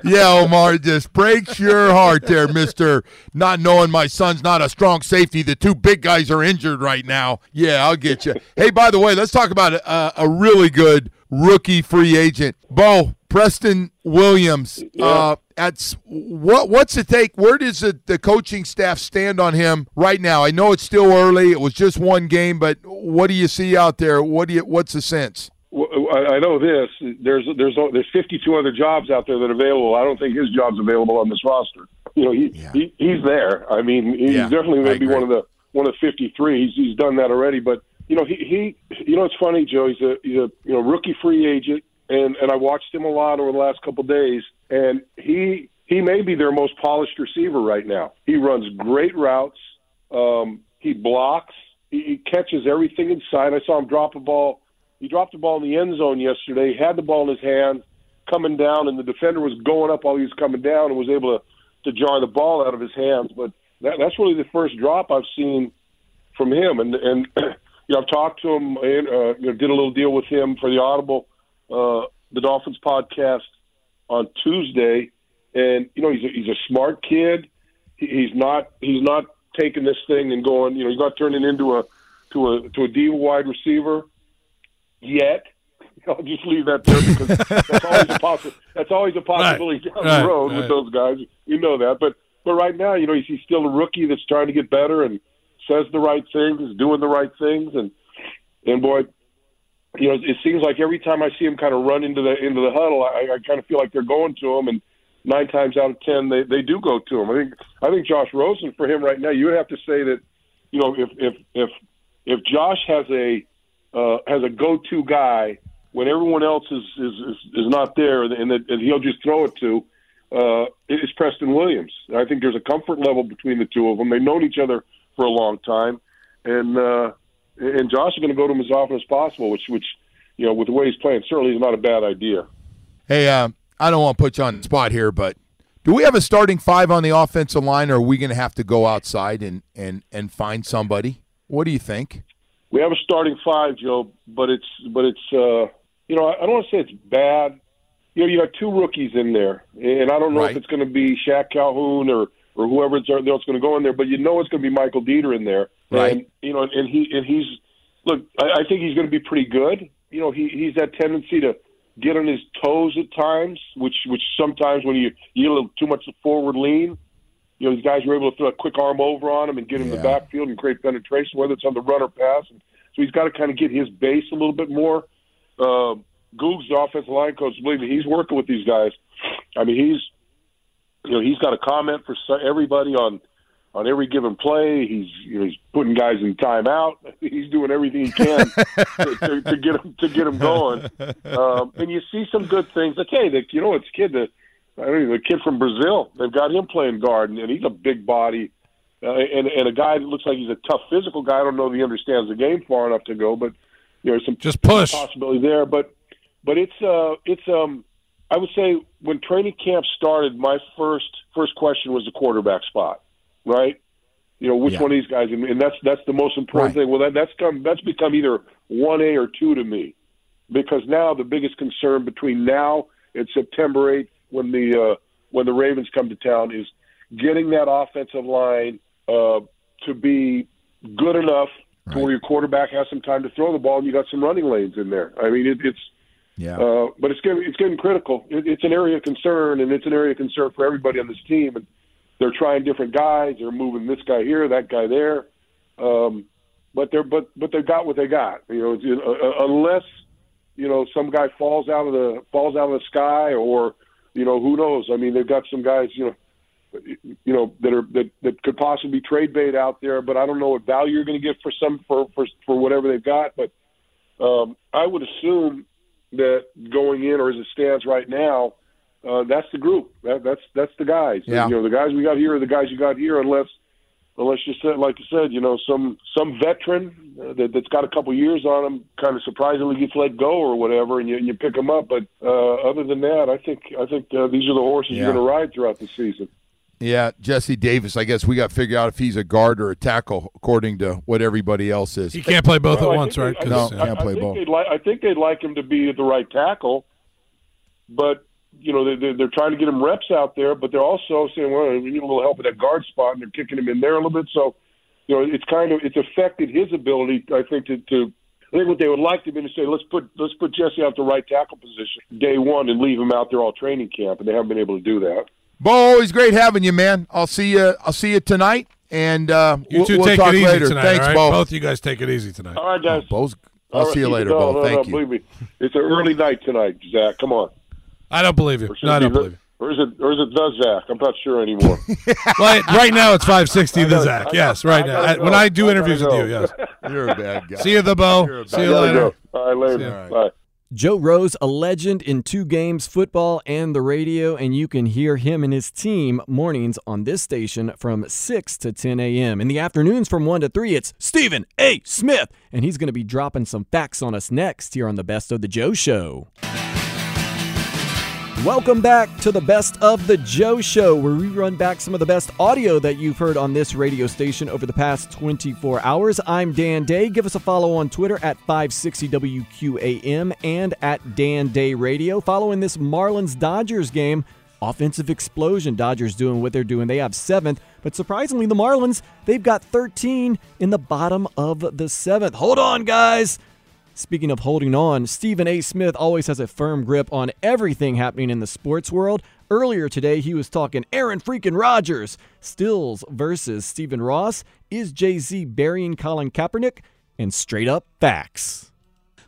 [SPEAKER 10] yeah, Omar, just breaks your heart there, Mister. Not knowing my son's not a strong safety. The two big guys are injured right now. Yeah, I'll get you. Hey, by the way, let's talk about a, a really good rookie free agent, Bo Preston Williams.
[SPEAKER 11] Yeah.
[SPEAKER 10] Uh, at what what's the take? Where does the, the coaching staff stand on him right now? I know it's still early. It was just one game, but what do you see out there? What do you what's the sense?
[SPEAKER 11] Well, I I know this. There's there's there's 52 other jobs out there that are available. I don't think his job's available on this roster. You know, he, he he's there. I mean, he's
[SPEAKER 10] Yeah,
[SPEAKER 11] definitely going to be one of the one of the 53. He's he's done that already. But you know, he he you know it's funny, Joe. He's a he's a you know rookie free agent, and and I watched him a lot over the last couple of days, and he he may be their most polished receiver right now. He runs great routes. Um, he blocks. He, he catches everything inside. I saw him drop a ball. He dropped the ball in the end zone yesterday. Had the ball in his hand, coming down, and the defender was going up while he was coming down, and was able to to jar the ball out of his hands. But that, that's really the first drop I've seen from him. And and you know, I've talked to him. Uh, you know, did a little deal with him for the Audible, uh, the Dolphins podcast on Tuesday. And you know, he's a, he's a smart kid. He, he's not he's not taking this thing and going. You know, he's not turning into a to a to a D wide receiver yet. I'll just leave that there because that's always a possi- That's always a possibility down
[SPEAKER 9] right,
[SPEAKER 11] the road
[SPEAKER 9] right.
[SPEAKER 11] with those guys. You know that, but but right now, you know, he's, he's still a rookie that's trying to get better and says the right things, is doing the right things, and and boy, you know, it seems like every time I see him kind of run into the into the huddle, I, I kind of feel like they're going to him, and nine times out of ten, they they do go to him. I think I think Josh Rosen for him right now, you would have to say that, you know, if if if if Josh has a uh, has a go to guy when everyone else is is is, is not there, and that and he'll just throw it to. Uh, it's Preston Williams. I think there's a comfort level between the two of them. They've known each other for a long time, and uh, and Josh is going to go to him as often as possible, which which you know with the way he's playing certainly is not a bad idea.
[SPEAKER 10] Hey, um, I don't want to put you on the spot here, but do we have a starting five on the offensive line, or are we going to have to go outside and, and, and find somebody? What do you think?
[SPEAKER 11] We have a starting five, Joe, but it's but it's uh, you know I I don't want to say it's bad. You know, you got two rookies in there, and I don't know
[SPEAKER 10] Right.
[SPEAKER 11] if it's going to be Shaq Calhoun or or whoever else going to go in there, but you know it's going to be Michael Deiter in there,
[SPEAKER 10] Right.
[SPEAKER 11] And you know, and he and he's look. I, I think he's going to be pretty good. You know, he he's that tendency to get on his toes at times, which which sometimes when you you get a little too much of forward lean, you know, these guys are able to throw a quick arm over on him and get him in the backfield and create penetration, whether it's on the run or pass. And so he's got to kind of get his base a little bit more. Uh, Goog's the offensive line coach. Believe me, he's working with these guys. I mean, he's you know he's got a comment for everybody on on every given play. He's you know, he's putting guys in timeout. He's doing everything he can to, to, to get him to get him going. Um, and you see some good things. I tell you, the, you know, it's kid the I don't know the kid from Brazil. They've got him playing guard, and, and he's a big body. Uh, and and a guy that looks like he's a tough physical guy. I don't know if he understands the game far enough to go, but you know, some
[SPEAKER 9] Just push.
[SPEAKER 11] possibility there. But but it's uh it's um I would say when training camp started, my first first question was the quarterback spot, right? You know, which
[SPEAKER 10] Yeah.
[SPEAKER 11] one of these guys, and, that's that's the most important thing. Well, that, that's come that's become either one A or two to me, because now the biggest concern between now and September eighth, when the uh, when the Ravens come to town, is getting that offensive line uh, to be good enough to where your quarterback has some time to throw the ball, and you got some running lanes in there. I mean, it, it's
[SPEAKER 10] Yeah.
[SPEAKER 11] uh, but it's getting it's getting critical. It, it's an area of concern, and it's an area of concern for everybody on this team. And they're trying different guys. They're moving this guy here, that guy there. Um, but they're but but they got what they got. You know, uh, uh, unless you know some guy falls out of the falls out of the sky, or you know who knows. I mean, they've got some guys. You know. You know that are that, that could possibly trade bait out there, but I don't know what value you're going to get for some for for for whatever they've got. But um, I would assume that going in, or as it stands right now, uh, that's the group. That, that's that's the guys.
[SPEAKER 10] Yeah.
[SPEAKER 11] You know, the guys we got here are the guys you got here, unless unless you said, like you said, you know, some some veteran uh, that, that's got a couple years on him, kind of surprisingly gets let go or whatever, and you, and you pick him up. But uh, other than that, I think I think uh, these are the horses
[SPEAKER 10] Yeah.
[SPEAKER 11] you're going to ride throughout the season.
[SPEAKER 10] Yeah, Jesse Davis. I guess we got to figure out if he's a guard or a tackle, according to what everybody else is.
[SPEAKER 9] He can't play both
[SPEAKER 11] Well,
[SPEAKER 9] at
[SPEAKER 11] I
[SPEAKER 9] once, right?
[SPEAKER 11] they-
[SPEAKER 10] No, can't
[SPEAKER 11] I
[SPEAKER 10] play
[SPEAKER 11] think
[SPEAKER 10] both.
[SPEAKER 11] They'd like, I think they'd like him to be at the right tackle, but you know they, they're, they're trying to get him reps out there, but they're also saying, well, we need a little help at that guard spot, and they're kicking him in there a little bit. So, you know, it's kind of it's affected his ability, I think, to. to I think what they would like to be to say, let's put let's put Jesse out the right tackle position day one and leave him out there all training camp, and they haven't been able to do that.
[SPEAKER 10] Bo, always great having you, man. I'll see you. I'll see you tonight, and uh,
[SPEAKER 9] You
[SPEAKER 10] we'll,
[SPEAKER 9] 2
[SPEAKER 10] we'll
[SPEAKER 9] take
[SPEAKER 10] talk
[SPEAKER 9] it easy
[SPEAKER 10] later.
[SPEAKER 9] tonight.
[SPEAKER 10] Thanks,
[SPEAKER 9] all right?
[SPEAKER 10] Bo.
[SPEAKER 9] Both you guys take it easy tonight.
[SPEAKER 11] All right, guys.
[SPEAKER 10] Bo's, I'll
[SPEAKER 11] right,
[SPEAKER 10] see you later,
[SPEAKER 11] going.
[SPEAKER 10] Bo.
[SPEAKER 11] No,
[SPEAKER 10] Thank
[SPEAKER 11] no,
[SPEAKER 10] you.
[SPEAKER 11] Believe me, it's an early night tonight, Zach. Come on.
[SPEAKER 9] I don't believe you. No, I
[SPEAKER 11] it
[SPEAKER 9] don't
[SPEAKER 11] the-
[SPEAKER 9] believe you.
[SPEAKER 11] Or is it or is it the Zach? I'm not sure anymore.
[SPEAKER 9] Right, right now it's 560 the
[SPEAKER 11] gotta-
[SPEAKER 9] Zach.
[SPEAKER 11] I
[SPEAKER 9] Yes,
[SPEAKER 11] gotta-
[SPEAKER 9] right
[SPEAKER 11] I
[SPEAKER 9] now. I- When. I do
[SPEAKER 11] I
[SPEAKER 9] interviews with you, yes.
[SPEAKER 10] You're a bad guy.
[SPEAKER 9] See you, the Bo. See you later.
[SPEAKER 11] go. All right, later.
[SPEAKER 9] See you.
[SPEAKER 11] Bye.
[SPEAKER 2] Joe Rose, a legend in two games, football and the radio, and you can hear him and his team mornings on this station from 6 to 10 a.m. In the afternoons from 1 to 3, it's Stephen A. Smith, and he's going to be dropping some facts on us next here on the Best of the Joe Show. Welcome back to the Best of the Joe Show, where we run back some of the best audio that you've heard on this radio station over the past 24 hours. I'm Dan Day. Give us a follow on Twitter at 560WQAM and at Dan Day Radio. Following this Marlins Dodgers game, offensive explosion. Dodgers doing what they're doing. They have seventh, but surprisingly, the Marlins, they've got 13 in the bottom of the seventh. Hold on, guys. Speaking of holding on, Stephen A. Smith always has a firm grip on everything happening in the sports world. Earlier today, he was talking Aaron freaking Rodgers, Stills versus Stephen Ross. Is Jay Z burying Colin Kaepernick? And straight up facts.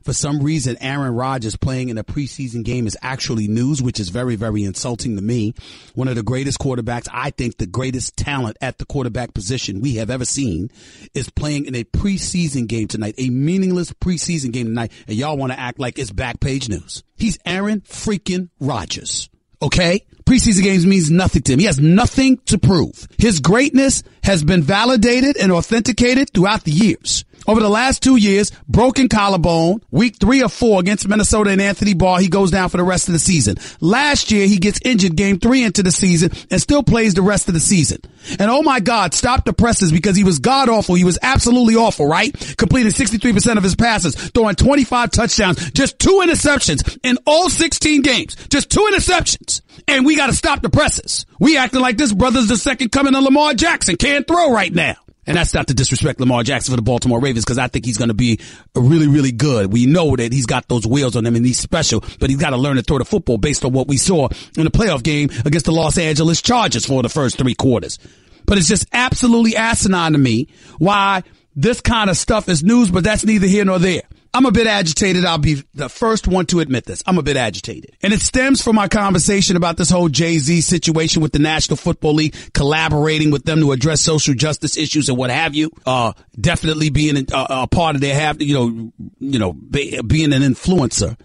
[SPEAKER 12] For some reason, Aaron Rodgers playing in a preseason game is actually news, which is very, very insulting to me. One of the greatest quarterbacks, I think the greatest talent at the quarterback position we have ever seen is playing in a preseason game tonight, a meaningless preseason game tonight, and y'all want to act like it's back page news. He's Aaron freaking Rodgers. Okay? Preseason games means nothing to him. He has nothing to prove. His greatness has been validated and authenticated throughout the years. Over the last two years, broken collarbone, week three or four against Minnesota and Anthony Barr, he goes down for the rest of the season. Last year, he gets injured game three into the season and still plays the rest of the season. And oh my God, stop the presses because he was god awful. He was absolutely awful, right? Completed 63% of his passes, throwing 25 touchdowns, just two interceptions in all 16 games. Just two interceptions. And we got to stop the presses. We acting like this brother's the second coming of Lamar Jackson. Can't throw right now. And that's not to disrespect Lamar Jackson for the Baltimore Ravens because I think he's going to be really, really good. We know that he's got those wheels on him and he's special, but he's got to learn to throw the football based on what we saw in the playoff game against the Los Angeles Chargers for the first three quarters. But it's just absolutely asinine to me why this kind of stuff is news, but that's neither here nor there. I'm a bit agitated. I'll be the first one to admit this. I'm a bit agitated. And it stems from my conversation about this whole Jay-Z situation with the National Football League, collaborating with them to address social justice issues and what have you. Uh, definitely being a, a part of their have, you know, you know, be, being an influencer.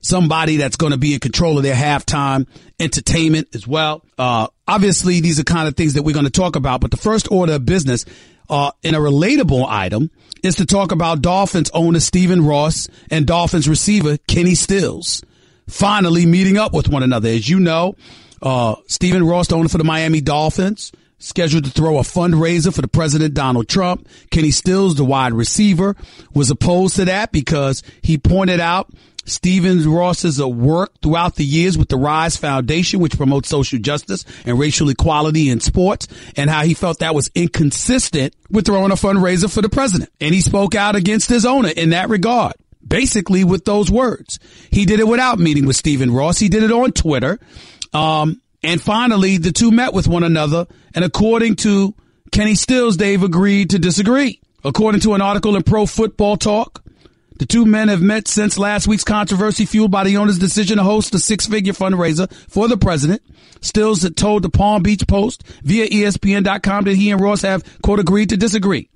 [SPEAKER 12] Somebody that's going to be in control of their halftime entertainment as well. Uh, obviously these are kind of things that we're going to talk about, but the first order of business uh, in a relatable item is to talk about Dolphins owner Stephen Ross and Dolphins receiver Kenny Stills finally meeting up with one another. As you know, uh, Stephen Ross, the owner for the Miami Dolphins, scheduled to throw a fundraiser for the president Donald Trump. Kenny Stills, the wide receiver, was opposed to that because he pointed out Stephen Ross's work throughout the years with the Rise Foundation, which promotes social justice and racial equality in sports, and how he felt that was inconsistent with throwing a fundraiser for the president. And he spoke out against his owner in that regard. Basically with those words. He did it without meeting with Stephen Ross. He did it on Twitter. Um, and finally, the two met with one another. And according to Kenny Stills, they've agreed to disagree. According to an article in Pro Football Talk, the two men have met since last week's controversy fueled by the owner's decision to host a six-figure fundraiser for the president. Stills told the Palm Beach Post via ESPN.com that he and Ross have, quote, agreed to disagree.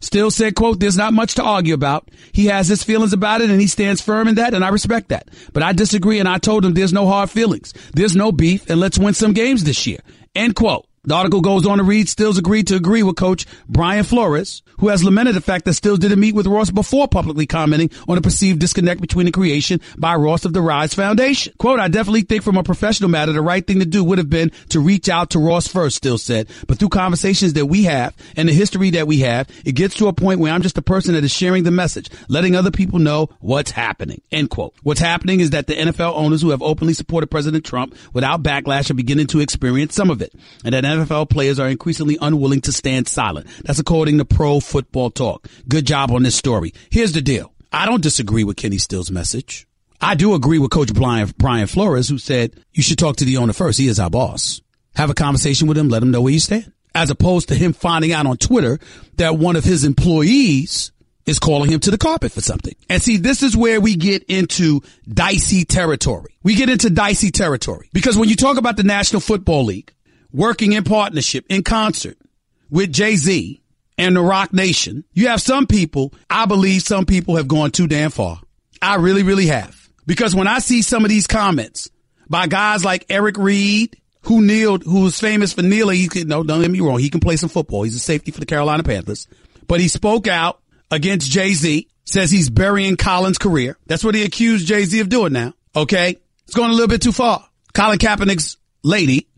[SPEAKER 12] Still said, quote, there's not much to argue about. He has his feelings about it and he stands firm in that and I respect that. But I disagree and I told him there's no hard feelings. There's no beef and let's win some games this year. End quote. The article goes on to read Stills agreed to agree with coach Brian Flores, who has lamented the fact that Stills didn't meet with Ross before publicly commenting on a perceived disconnect between the creation by Ross of the Rise Foundation. Quote, I definitely think from a professional matter, the right thing to do would have been to reach out to Ross first, Stills said. But through conversations that we have and the history that we have, it gets to a point where I'm just a person that is sharing the message, letting other people know what's happening. End quote. What's happening is that the NFL owners who have openly supported President Trump without backlash are beginning to experience some of it. And that NFL players are increasingly unwilling to stand silent. That's according to Pro Football Talk. Good job on this story. Here's the deal. I don't disagree with Kenny Stills' message. I do agree with Coach Brian, Brian Flores, who said you should talk to the owner first. He is our boss. Have a conversation with him. Let him know where you stand. As opposed to him finding out on Twitter that one of his employees is calling him to the carpet for something. And see, this is where we get into dicey territory. We get into dicey territory because when you talk about the National Football League, working in partnership, in concert with Jay-Z and the Roc Nation, you have some people, I believe some people have gone too damn far. I really, really have. Because when I see some of these comments by guys like Eric Reid, who kneeled, who's famous for kneeling, he can, no, don't get me wrong, he can play some football. He's a safety for the Carolina Panthers. But he spoke out against Jay-Z, says he's burying Colin's career. That's what he accused Jay-Z of doing now. Okay? It's going a little bit too far. Colin Kaepernick's lady,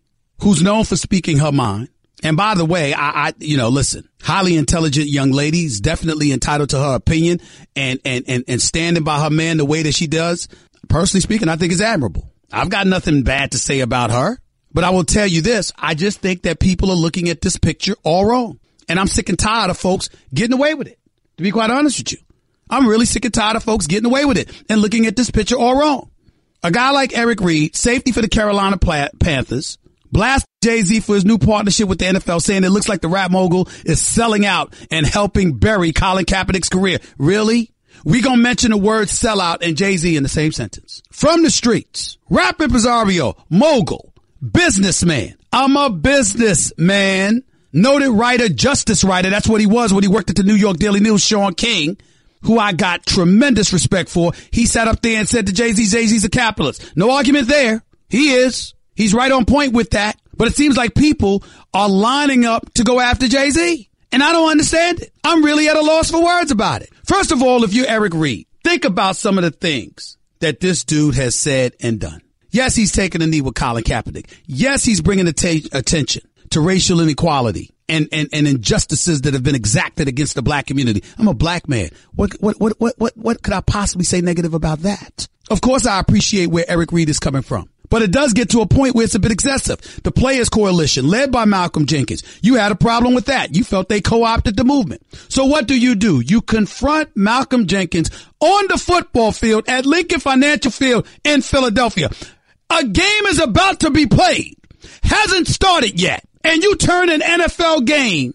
[SPEAKER 12] who's known for speaking her mind. And by the way, I, I, you know, listen, highly intelligent young lady is definitely entitled to her opinion and, and, and, and standing by her man the way that she does. Personally speaking, I think is admirable. I've got nothing bad to say about her, but I will tell you this. I just think that people are looking at this picture all wrong. And I'm sick and tired of folks getting away with it. To be quite honest with you, I'm really sick and tired of folks getting away with it and looking at this picture all wrong. A guy like Eric Reid, safety for the Carolina Panthers, blast Jay-Z for his new partnership with the NFL saying it looks like the rap mogul is selling out and helping bury Colin Kaepernick's career. Really? We gonna mention the word sellout and Jay-Z in the same sentence. From the streets, rap impresario, mogul, businessman. I'm a businessman. Noted writer, justice writer. That's what he was when he worked at the New York Daily News. Shaun King, who I got tremendous respect for. He sat up there and said to Jay-Z, Jay-Z's a capitalist. No argument there. He is. He's right on point with that. But it seems like people are lining up to go after Jay-Z. And I don't understand it. I'm really at a loss for words about it. First of all, if you're Eric Reid, think about some of the things that this dude has said and done. Yes, he's taking a knee with Colin Kaepernick. Yes, he's bringing att- attention to racial inequality and, and, and injustices that have been exacted against the black community. I'm a black man. What, what, what, what, what, what could I possibly say negative about that? Of course, I appreciate where Eric Reid is coming from. But it does get to a point where it's a bit excessive. The Players Coalition, led by Malcolm Jenkins, you had a problem with that. You felt they co-opted the movement. So what do you do? You confront Malcolm Jenkins on the football field at Lincoln Financial Field in Philadelphia. A game is about to be played. Hasn't started yet. And you turn an NFL game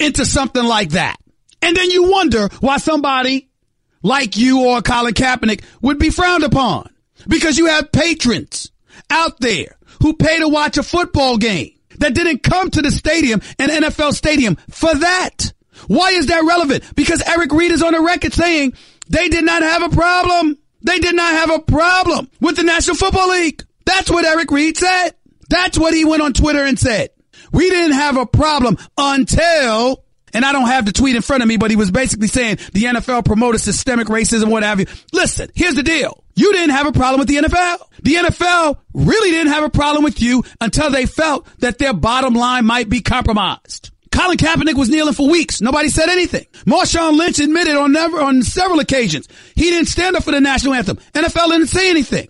[SPEAKER 12] into something like that. And then you wonder why somebody like you or Colin Kaepernick would be frowned upon. Because you have patrons out there who pay to watch a football game that didn't come to the stadium, an NFL stadium, for that. Why is that relevant? Because Eric Reid is on the record saying they did not have a problem. They did not have a problem with the National Football League. That's what Eric Reid said. That's what he went on Twitter and said. We didn't have a problem until, and I don't have the tweet in front of me, but he was basically saying the NFL promoted systemic racism, what have you. Listen, here's the deal. You didn't have a problem with the NFL. The NFL really didn't have a problem with you until they felt that their bottom line might be compromised. Colin Kaepernick was kneeling for weeks. Nobody said anything. Marshawn Lynch admitted on never, on several occasions he didn't stand up for the national anthem. NFL didn't say anything.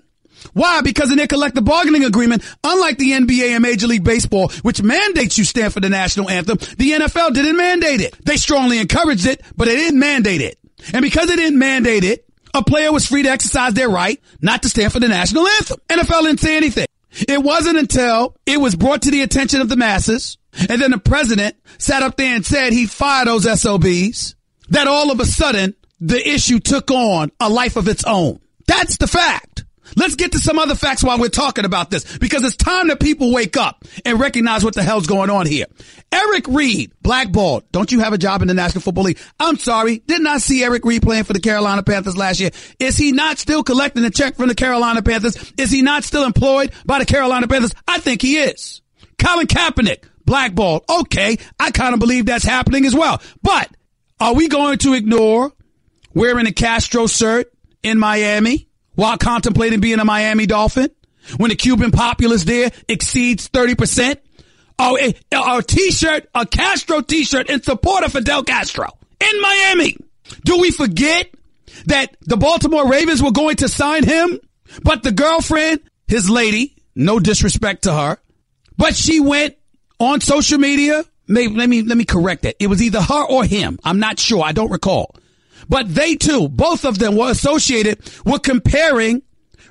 [SPEAKER 12] Why? Because in their collective bargaining agreement, unlike the NBA and Major League Baseball, which mandates you stand for the national anthem, the NFL didn't mandate it. They strongly encouraged it, but they didn't mandate it. And because they didn't mandate it, a player was free to exercise their right not to stand for the national anthem. NFL didn't say anything. It wasn't until it was brought to the attention of the masses and then the president sat up there and said he fired those SOBs that all of a sudden the issue took on a life of its own. That's the fact. Let's get to some other facts while we're talking about this because it's time that people wake up and recognize what the hell's going on here. Eric Reid, blackballed. Don't you have a job in the National Football League? I'm sorry. Didn't I see Eric Reid playing for the Carolina Panthers last year? Is he not still collecting a check from the Carolina Panthers? Is he not still employed by the Carolina Panthers? I think he is. Colin Kaepernick, blackballed. Okay. I kind of believe that's happening as well. But are we going to ignore wearing a Castro shirt in Miami while contemplating being a Miami Dolphin when the Cuban populace there exceeds 30%? Oh, a, a t-shirt, a Castro t-shirt in support of Fidel Castro in Miami. Do we forget that the Baltimore Ravens were going to sign him, but the girlfriend, his lady, no disrespect to her, but she went on social media. Maybe, let me, let me correct that. It was either her or him. I'm not sure. I don't recall. But they too, both of them were associated with comparing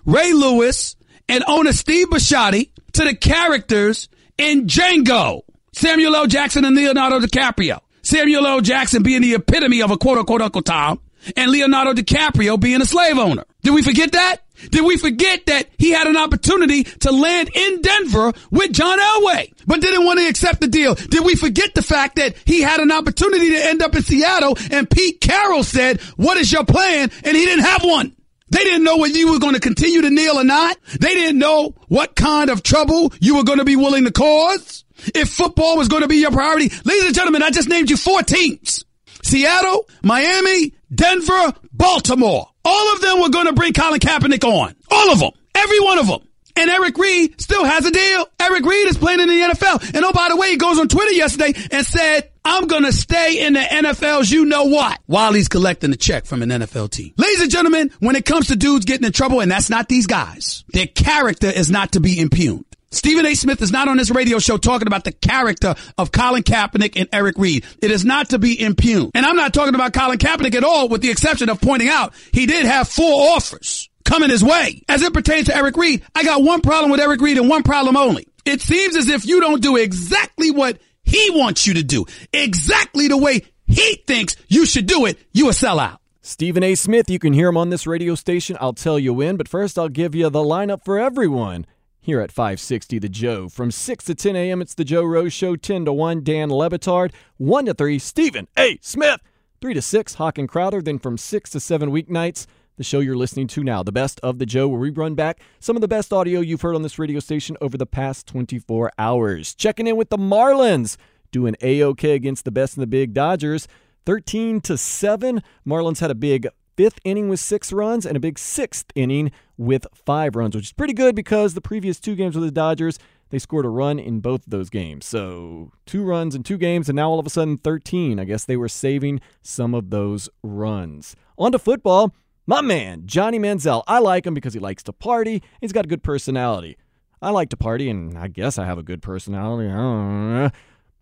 [SPEAKER 12] Ray Lewis and owner Steve Bisciotti to the characters in Django. Samuel L. Jackson and Leonardo DiCaprio. Samuel L. Jackson being the epitome of a quote unquote Uncle Tom and Leonardo DiCaprio being a slave owner. Did we forget that? Did we forget that he had an opportunity to land in Denver with John Elway, but didn't want to accept the deal? Did we forget the fact that he had an opportunity to end up in Seattle and Pete Carroll said, what is your plan? And he didn't have one. They didn't know whether you were going to continue to kneel or not. They didn't know what kind of trouble you were going to be willing to cause. If football was going to be your priority. Ladies and gentlemen, I just named you four teams. Seattle, Miami, Denver, Baltimore. All of them were going to bring Colin Kaepernick on. All of them. Every one of them. And Eric Reid still has a deal. Eric Reid is playing in the NFL. And oh, by the way, he goes on Twitter yesterday and said, I'm going to stay in the NFL's you know what while he's collecting a check from an NFL team. Ladies and gentlemen, when it comes to dudes getting in trouble, and that's not these guys, their character is not to be impugned. Stephen A. Smith is not on this radio show talking about the character of Colin Kaepernick and Eric Reid. It is not to be impugned. And I'm not talking about Colin Kaepernick at all, with the exception of pointing out he did have four offers coming his way. As it pertains to Eric Reid, I got one problem with Eric Reid and one problem only. It seems as if you don't do exactly what he wants you to do, exactly the way he thinks you should do it, you a sellout.
[SPEAKER 2] Stephen A. Smith, you can hear him on this radio station. I'll tell you when, but first I'll give you the lineup for everyone here at 560 The Joe. From 6 to 10 a.m., it's The Joe Rose Show. 10 to 1, Dan Le Batard. 1 to 3, Stephen A. Smith. 3 to 6, Hawk and Crowder. Then from 6 to 7 weeknights, the show you're listening to now, The Best of The Joe, where we run back some of the best audio you've heard on this radio station over the past 24 hours. Checking in with the Marlins, doing A-OK against the best in the big Dodgers. 13 to 7. Marlins had a big fifth inning with six runs and a big sixth inning with five runs, which is pretty good because the previous two games with the Dodgers, they scored a run in both of those games. So two runs in two games, and now all of a sudden 13. I guess they were saving some of those runs. On to football. My man, Johnny Manziel. I like him because he likes to party. He's got a good personality. I like to party, and I guess I have a good personality.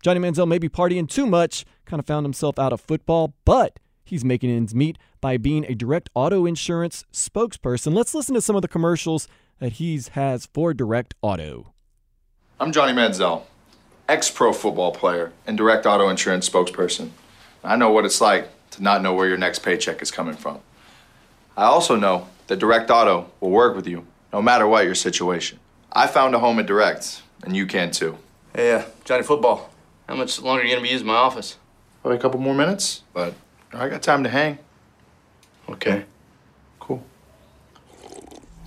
[SPEAKER 2] Johnny Manziel may be partying too much, kind of found himself out of football, but he's making ends meet by being a direct auto insurance spokesperson. Let's listen to some of the commercials that he has for Direct Auto.
[SPEAKER 13] I'm Johnny Manziel, ex pro football player and direct auto insurance spokesperson. I know what it's like to not know where your next paycheck is coming from. I also know that Direct Auto will work with you no matter what your situation. I found a home at Direct, and you can too.
[SPEAKER 14] Hey, uh, Johnny Football, how much longer are you going to be using my office?
[SPEAKER 13] Probably a couple more minutes, but I got time to hang.
[SPEAKER 14] Okay.
[SPEAKER 13] Cool.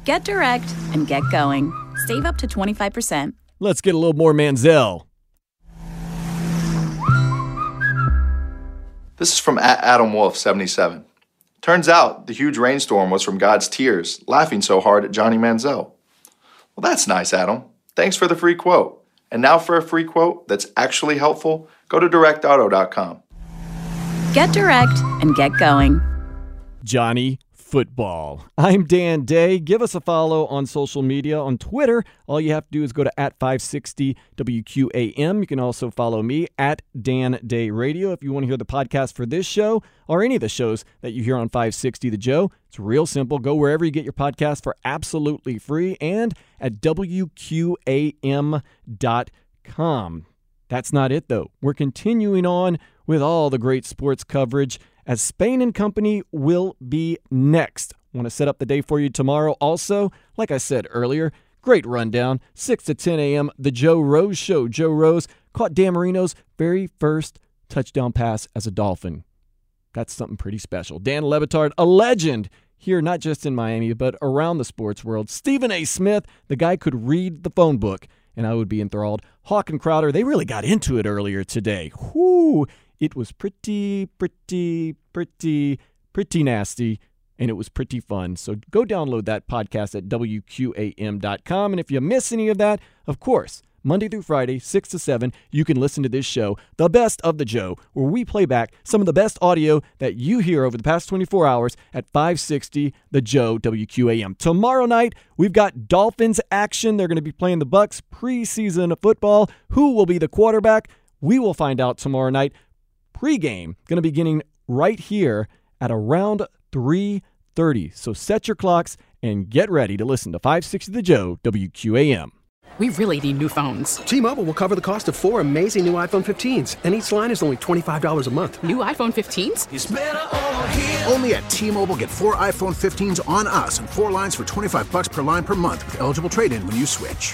[SPEAKER 15] Get direct and get going. Save up to 25%.
[SPEAKER 2] Let's get a little more Manziel.
[SPEAKER 13] This is from Adam Wolf 77. Turns out the huge rainstorm was from God's tears, laughing so hard at Johnny Manziel. Well, that's nice, Adam. Thanks for the free quote. And now for a free quote that's actually helpful, go to directauto.com.
[SPEAKER 15] Get direct and get going.
[SPEAKER 2] Johnny Football. I'm Dan Day. Give us a follow on social media. On Twitter, all you have to do is go to at 560 WQAM. You can also follow me at Dan Day Radio if you want to hear the podcast for this show or any of the shows that you hear on 560 The Joe. It's real simple. Go wherever you get your podcast for absolutely free and at WQAM.com. That's not it, though. We're continuing on with all the great sports coverage as Spain and Company will be next. Want to set up the day for you tomorrow also? Like I said earlier, great rundown. 6 to 10 a.m., The Joe Rose Show. Joe Rose caught Dan Marino's very first touchdown pass as a Dolphin. That's something pretty special. Dan Le Batard, a legend here, not just in Miami, but around the sports world. Stephen A. Smith, the guy could read the phone book, and I would be enthralled. Hawk and Crowder, they really got into it earlier today. Whoo! It was pretty, pretty, pretty, pretty nasty, and it was pretty fun. So go download that podcast at WQAM.com. And if you miss any of that, of course, Monday through Friday, 6 to 7, you can listen to this show, The Best of the Joe, where we play back some of the best audio that you hear over the past 24 hours at 560 The Joe WQAM. Tomorrow night, we've got Dolphins action. They're going to be playing the Bucks preseason football. Who will be the quarterback? We will find out tomorrow night. Pre-game going to be beginning right here at around 3:30. So set your clocks and get ready to listen to 560 The Joe WQAM.
[SPEAKER 16] We really need new phones.
[SPEAKER 17] T-Mobile will cover the cost of four amazing new iPhone 15s, and each line is only $25 a month.
[SPEAKER 16] New iPhone 15s?
[SPEAKER 18] Only at T-Mobile get four iPhone 15s on us and four lines for 25 bucks per line per month with eligible trade-in when you switch.